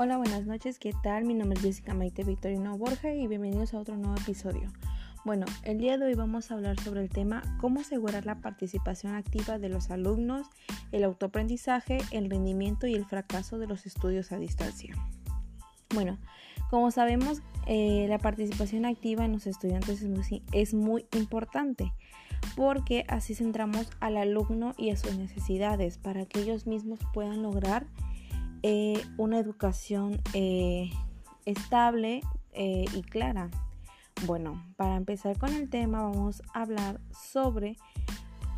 Hola, buenas noches, ¿qué tal? Mi nombre es Jessica Maite Victorino Borja y bienvenidos a otro nuevo episodio. Bueno, el día de hoy vamos a hablar sobre el tema cómo asegurar la participación activa de los alumnos, el autoaprendizaje, el rendimiento y el fracaso de los estudios a distancia. Bueno, como sabemos, eh, la participación activa en los estudiantes es muy, es muy importante porque así centramos al alumno y a sus necesidades para que ellos mismos puedan lograr eh, una educación eh, estable eh, y clara. Bueno, para empezar con el tema vamos a hablar sobre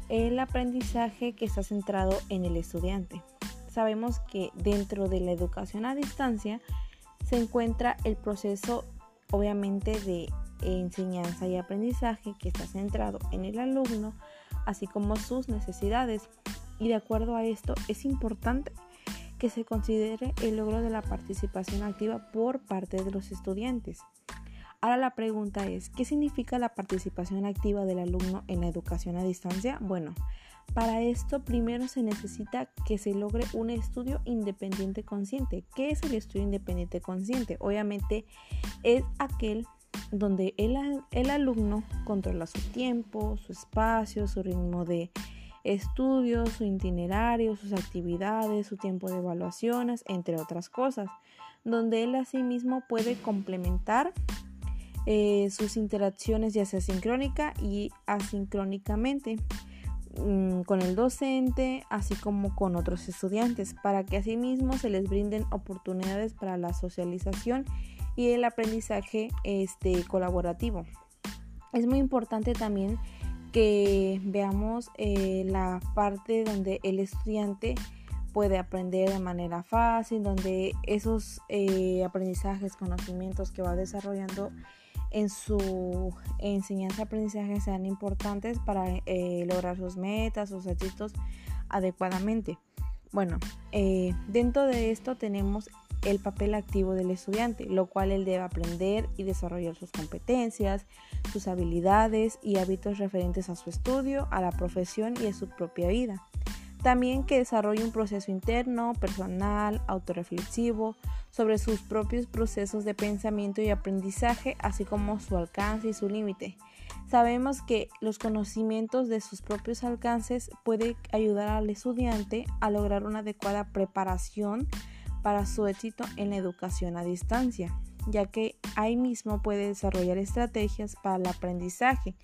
el aprendizaje que está centrado en el estudiante. Sabemos que dentro de la educación a distancia se encuentra el proceso obviamente de enseñanza y aprendizaje que está centrado en el alumno, así como sus necesidades. Y de acuerdo a esto es importante que se considere el logro de la participación activa por parte de los estudiantes. Ahora la pregunta es, ¿qué significa la participación activa del alumno en la educación a distancia? Bueno, para esto primero se necesita que se logre un estudio independiente consciente. ¿Qué es el estudio independiente consciente? Obviamente es aquel donde el, el alumno controla su tiempo, su espacio, su ritmo de estudios, su itinerario, sus actividades, su tiempo de evaluaciones, entre otras cosas, donde él asimismo puede complementar eh, sus interacciones ya sea sincrónica y asincrónicamente mm, con el docente, así como con otros estudiantes, para que asimismo se les brinden oportunidades para la socialización y el aprendizaje este, colaborativo. Es muy importante también que veamos eh, la parte donde el estudiante puede aprender de manera fácil, donde esos eh, aprendizajes, conocimientos que va desarrollando en su enseñanza-aprendizaje sean importantes para eh, lograr sus metas, sus éxitos adecuadamente. Bueno, dentro de esto tenemos el papel activo del estudiante, lo cual él debe aprender y desarrollar sus competencias, sus habilidades y hábitos referentes a su estudio, a la profesión y a su propia vida. También que desarrolle un proceso interno, personal, autorreflexivo, sobre sus propios procesos de pensamiento y aprendizaje, así como su alcance y su límite. Sabemos que los conocimientos de sus propios alcances puede ayudar al estudiante a lograr una adecuada preparación para su éxito en la educación a distancia, ya que ahí mismo puede desarrollar estrategias para el aprendizaje,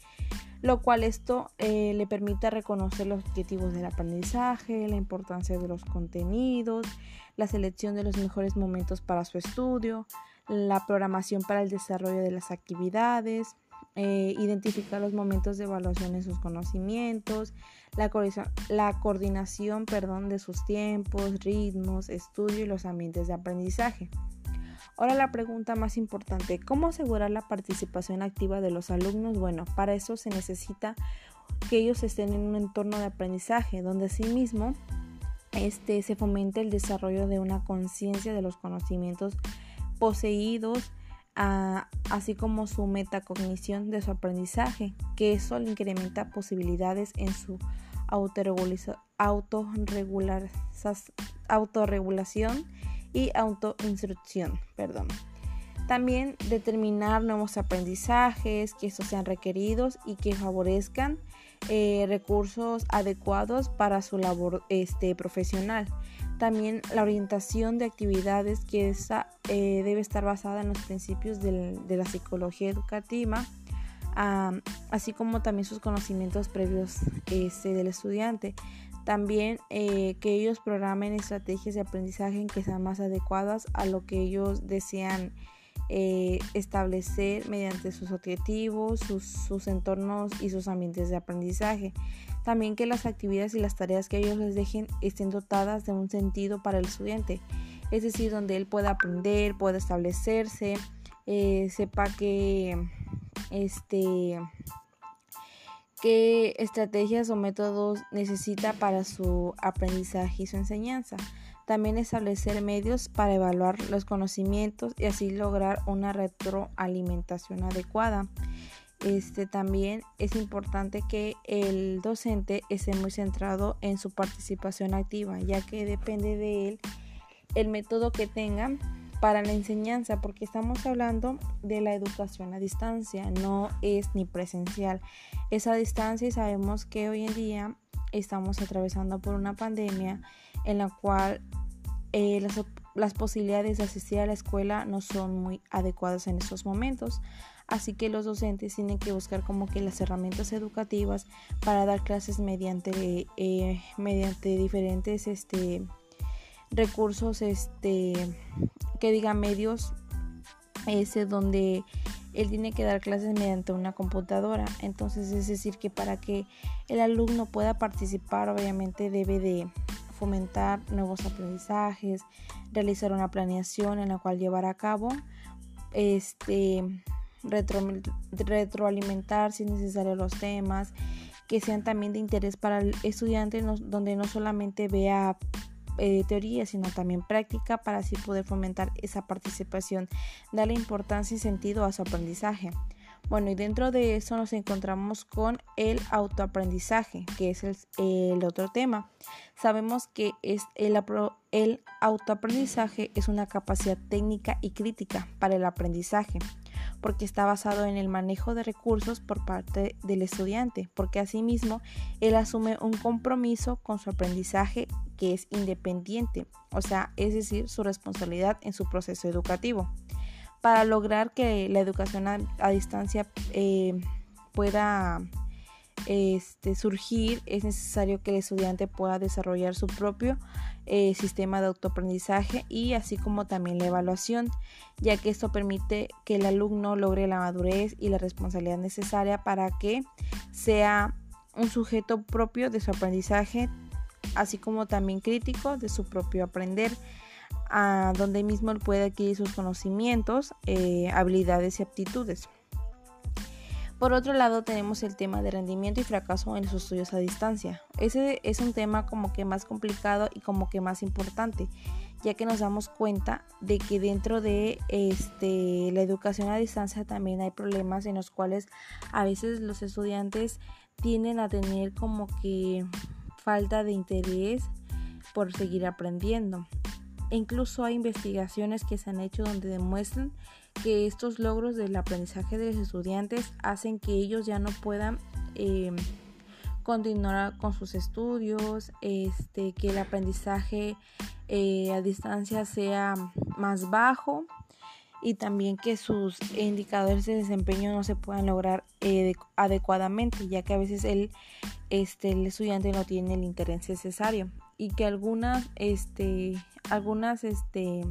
lo cual esto eh, le permite reconocer los objetivos del aprendizaje, la importancia de los contenidos, la selección de los mejores momentos para su estudio, la programación para el desarrollo de las actividades, eh, identificar los momentos de evaluación en sus conocimientos, la, la coordinación perdón, de sus tiempos, ritmos, estudio y los ambientes de aprendizaje. Ahora la pregunta más importante, ¿cómo asegurar la participación activa de los alumnos? Bueno, para eso se necesita que ellos estén en un entorno de aprendizaje donde asimismo este, se fomente el desarrollo de una conciencia de los conocimientos poseídos así como su metacognición de su aprendizaje, que eso le incrementa posibilidades en su autorregulación y autoinstrucción. Perdón. También determinar nuevos aprendizajes, que estos sean requeridos y que favorezcan eh, recursos adecuados para su labor este, profesional. También la orientación de actividades que esa, eh, debe estar basada en los principios de la psicología educativa, así como también sus conocimientos previos este, del estudiante. También eh, que ellos programen estrategias de aprendizaje que sean más adecuadas a lo que ellos desean eh, establecer mediante sus objetivos, sus, sus, entornos y sus ambientes de aprendizaje. También que las actividades y las tareas que ellos les dejen estén dotadas de un sentido para el estudiante, es decir, donde él pueda aprender, pueda establecerse, eh, sepa que este qué estrategias o métodos necesita para su aprendizaje y su enseñanza. También establecer medios para evaluar los conocimientos y así lograr una retroalimentación adecuada. Este, también es importante que el docente esté muy centrado en su participación activa, ya que depende de él el método que tenga para la enseñanza, porque estamos hablando de la educación a distancia, no es ni presencial. Es a distancia y sabemos que hoy en día estamos atravesando por una pandemia en la cual eh, las, las posibilidades de asistir a la escuela no son muy adecuadas en estos momentos. Así que los docentes tienen que buscar como que las herramientas educativas para dar clases mediante, eh, mediante diferentes este, recursos, este, que diga medios, ese donde él tiene que dar clases mediante una computadora. Entonces es decir que para que el alumno pueda participar obviamente debe de fomentar nuevos aprendizajes, realizar una planeación en la cual llevar a cabo, este, retroalimentar si es necesario los temas, que sean también de interés para el estudiante, donde no solamente vea eh, teoría, sino también práctica, para así poder fomentar esa participación, darle importancia y sentido a su aprendizaje. Bueno, y dentro de eso nos encontramos con el autoaprendizaje, que es el, otro tema. Sabemos que es el, el autoaprendizaje es una capacidad técnica y crítica para el aprendizaje, porque está basado en el manejo de recursos por parte del estudiante, porque asimismo él asume un compromiso con su aprendizaje que es independiente, o sea, es decir, su responsabilidad en su proceso educativo. Para lograr que la educación a, distancia eh, pueda este, surgir, es necesario que el estudiante pueda desarrollar su propio eh, sistema de autoaprendizaje y así como también la evaluación, ya que esto permite que el alumno logre la madurez y la responsabilidad necesaria para que sea un sujeto propio de su aprendizaje, así como también crítico de su propio aprender a donde mismo él puede adquirir sus conocimientos, eh, habilidades y aptitudes. Por otro lado tenemos el tema de rendimiento y fracaso en los estudios a distancia. Ese es un tema como que más complicado y como que más importante, ya que nos damos cuenta de que dentro de este, la educación a distancia también hay problemas en los cuales a veces los estudiantes tienden a tener como que falta de interés por seguir aprendiendo. E incluso hay investigaciones que se han hecho donde demuestran que estos logros del aprendizaje de los estudiantes hacen que ellos ya no puedan eh, continuar con sus estudios, este, que el aprendizaje eh, a distancia sea más bajo y también que sus indicadores de desempeño no se puedan lograr eh, adecuadamente, ya que a veces el, este, el estudiante no tiene el interés necesario y que algunas, este, algunas este,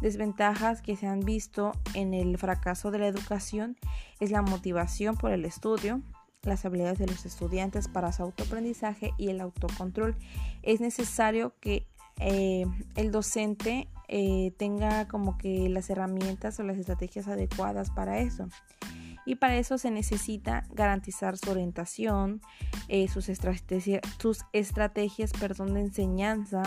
desventajas que se han visto en el fracaso de la educación es la motivación por el estudio, las habilidades de los estudiantes para su autoaprendizaje y el autocontrol. Es necesario que eh, el docente eh, tenga como que las herramientas o las estrategias adecuadas para eso y para eso se necesita garantizar su orientación, eh, sus, estrategias, sus estrategias perdón, de enseñanza,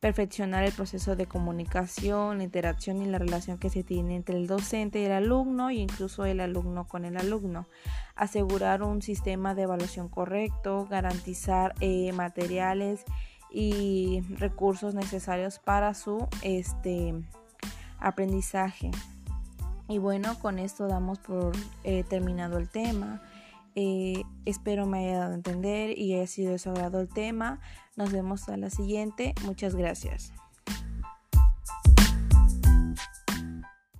perfeccionar el proceso de comunicación, la interacción y la relación que se tiene entre el docente y el alumno e incluso el alumno con el alumno, asegurar un sistema de evaluación correcto, garantizar eh, materiales y recursos necesarios para su este, aprendizaje. Y bueno, con esto damos por eh, terminado el tema. Eh, espero me haya dado a entender y haya sido de su agrado el tema. Nos vemos a la siguiente. Muchas gracias.